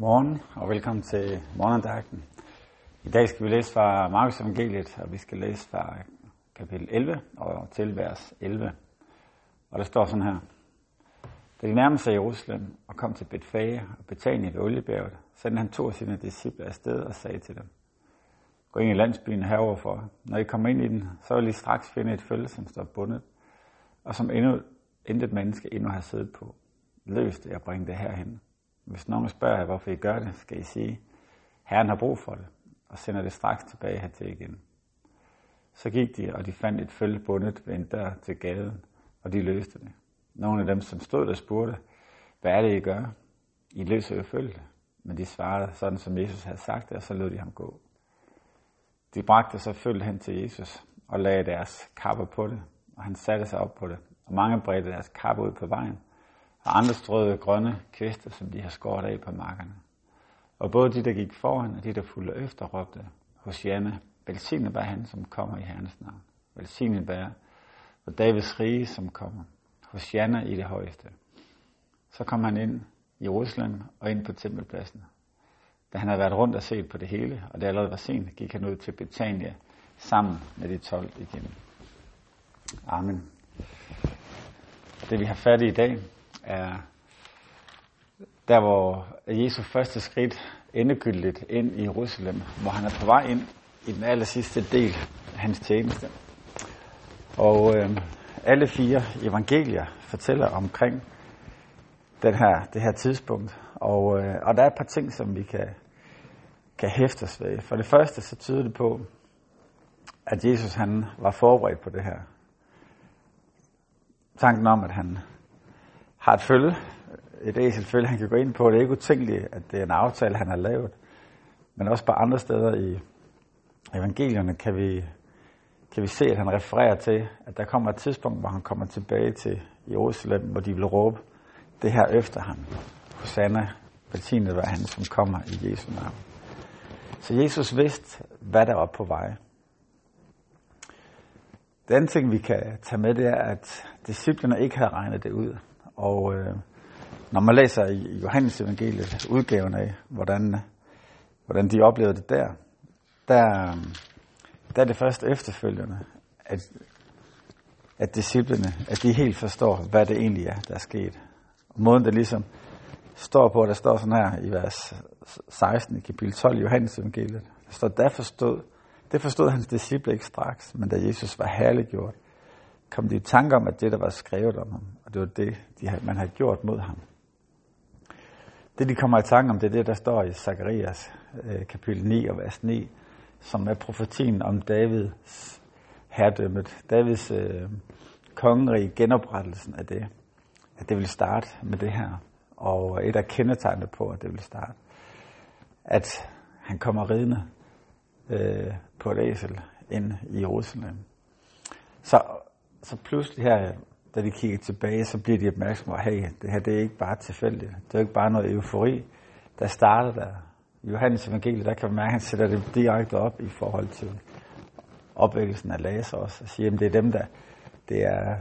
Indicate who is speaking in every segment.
Speaker 1: Morgen og velkommen til morgendagten. I dag skal vi læse fra Markus evangeliet, og vi skal læse fra kapitel 11 og til vers 11. Og der står sådan her. Da de nærmede sig Jerusalem og kom til Betfage og Betania ved Oliebjerget, sendte han to af sine disciple afsted og sagde til dem, Gå ind i landsbyen heroverfor. Når I kommer ind i den, så vil I straks finde et følge, som står bundet, og som endnu intet menneske endnu har siddet på. Løs det og bring det herhen. Hvis nogen spørger jer, hvorfor I gør det, skal I sige, Herren har brug for det, og sender det straks tilbage hertil igen. Så gik de, og de fandt et følge bundet ved en dør til gaden, og de løste det. Nogle af dem, som stod der, spurgte, hvad er det, I gør? I løser jo følge. Men de svarede sådan, som Jesus havde sagt det, og så lod de ham gå. De bragte så følge hen til Jesus og lagde deres kapper på det, og han satte sig op på det. Og mange bredte deres kapper ud på vejen, og andre strøede grønne kvister, som de har skåret af på markerne. Og både de, der gik foran, og de, der fulgte efter, råbte, hos Janne, velsignet være han, som kommer i Herrens navn. Velsignet være, og Davids rige, som kommer. Hos Janne i det højeste. Så kom han ind i Jerusalem og ind på tempelpladsen. Da han havde været rundt og set på det hele, og det allerede var sent, gik han ud til Betania sammen med de 12 igen. Amen. Det vi har fat i i dag, er der, hvor Jesu første skridt endegyldigt ind i Jerusalem, hvor han er på vej ind i den aller sidste del af hans tjeneste. Og øh, alle fire evangelier fortæller omkring den her, det her tidspunkt. Og, øh, og der er et par ting, som vi kan, kan hæfte os ved. For det første, så tyder det på, at Jesus han var forberedt på det her. Tanken om, at han har et følge, et æselfølge, han kan gå ind på. Det er ikke utænkeligt, at det er en aftale, han har lavet. Men også på andre steder i evangelierne kan vi, kan vi se, at han refererer til, at der kommer et tidspunkt, hvor han kommer tilbage til Jerusalem, hvor de vil råbe det her efter ham. Hosanna, velsignet var han, som kommer i Jesu navn. Så Jesus vidste, hvad der var på vej. Den anden ting, vi kan tage med, det er, at disciplerne ikke havde regnet det ud. Og øh, når man læser i Johannes evangeliet udgaven af, hvordan, hvordan de oplevede det der, der, der er det først efterfølgende, at, at disciplene, at de helt forstår, hvad det egentlig er, der er sket. Og måden, det ligesom står på, der står sådan her i vers 16 i kapitel 12 i Johannes evangeliet, der står, der forstod, det forstod hans disciple ikke straks, men da Jesus var herliggjort, kom de i tanke om, at det, der var skrevet om ham, og det var det, de havde, man havde gjort mod ham. Det, de kommer i tanke om, det er det, der står i Zakarias øh, kapitel 9 og vers 9, som er profetien om Davids herredømmet, Davids øh, kongerige, genoprettelsen af det, at det vil starte med det her. Og et af kendetegnene på, at det vil starte, at han kommer ridende øh, på et æsel ind i Jerusalem. Så så pludselig her, da de kigger tilbage, så bliver de opmærksomme på, hey, det her det er ikke bare tilfældigt. Det er ikke bare noget eufori, der starter der. I Johannes evangeliet, der kan man mærke, at han sætter det direkte op i forhold til opvækkelsen af Lazarus, og siger, at det er dem, der, det er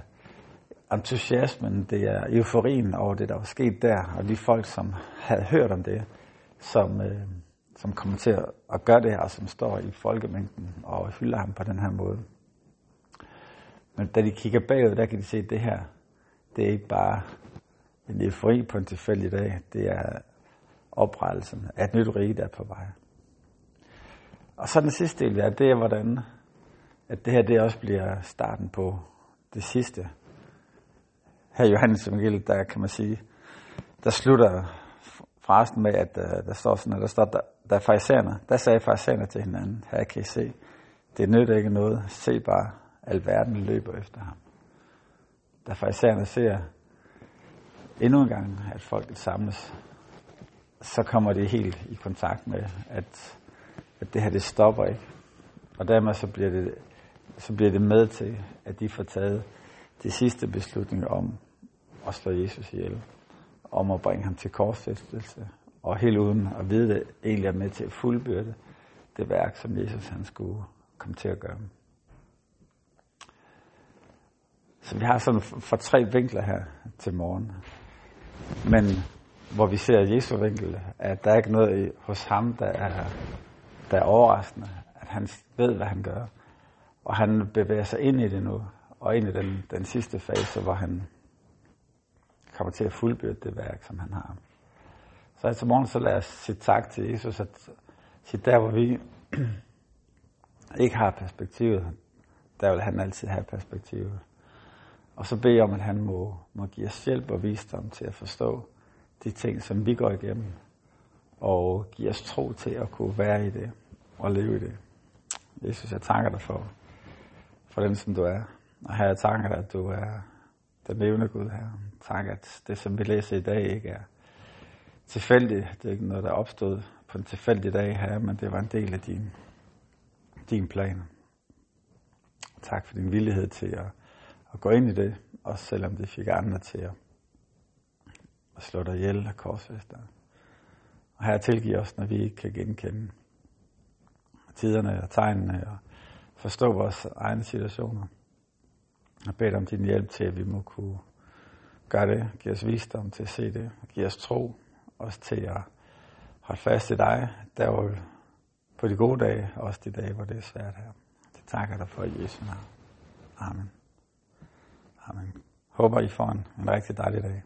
Speaker 1: entusiasmen, det er euforien over det, der var sket der, og de folk, som havde hørt om det, som, øh, som kommer til at gøre det her, som står i folkemængden og hylder ham på den her måde. Men da de kigger bagud, der kan de se, at det her, det er ikke bare en eufori på en tilfældig dag. Det er oprettelsen af et nyt rige, der er på vej. Og så den sidste del, ja, det er, hvordan at det her det også bliver starten på det sidste. Her i Johannes evangeliet, der kan man sige, der slutter frasen med, at der, der står sådan, at der står, der, der er der sagde farisæerne til hinanden, her kan I se, det nytter ikke noget, se bare, alverden løber efter ham. Da farisæerne ser endnu en gang, at folket samles, så kommer det helt i kontakt med, at, at det her, det stopper ikke. Og dermed så bliver, det, så bliver det med til, at de får taget de sidste beslutning om at slå Jesus ihjel. Om at bringe ham til korsfæstelse. Og helt uden at vide det, egentlig er med til at fuldbyrde det værk, som Jesus han skulle komme til at gøre. Så vi har sådan for tre vinkler her til morgen. Men hvor vi ser Jesu vinkel, at der er ikke noget hos ham, der er, der er overraskende, at han ved, hvad han gør. Og han bevæger sig ind i det nu, og ind i den, den sidste fase, hvor han kommer til at fuldbyrde det værk, som han har. Så til morgen, så lad os sige tak til Jesus, at sige der, hvor vi ikke har perspektivet, der vil han altid have perspektivet. Og så beder jeg om, at han må, må give os hjælp og visdom til at forstå de ting, som vi går igennem, og give os tro til at kunne være i det og leve i det. Jesus, jeg takker dig for, for den, som du er. Og her jeg takker dig, at du er den levende Gud her. Tak, at det, som vi læser i dag, ikke er tilfældigt. Det er ikke noget, der er opstået på en tilfældig dag her, men det var en del af din, din plan. Tak for din villighed til at, at gå ind i det, også selvom det fik andre til at, at slå dig ihjel af korsfester. Og her tilgiver os, når vi ikke kan genkende tiderne og tegnene og forstå vores egne situationer. Og bed om din hjælp til, at vi må kunne gøre det. Giv os visdom til at se det. Giv os tro også til at holde fast i dig, der hvor på de gode dage, også de dage, hvor det er svært her. Det takker dig for Jesu navn. Amen. Amen. Håber I får en, en rigtig dejlig dag.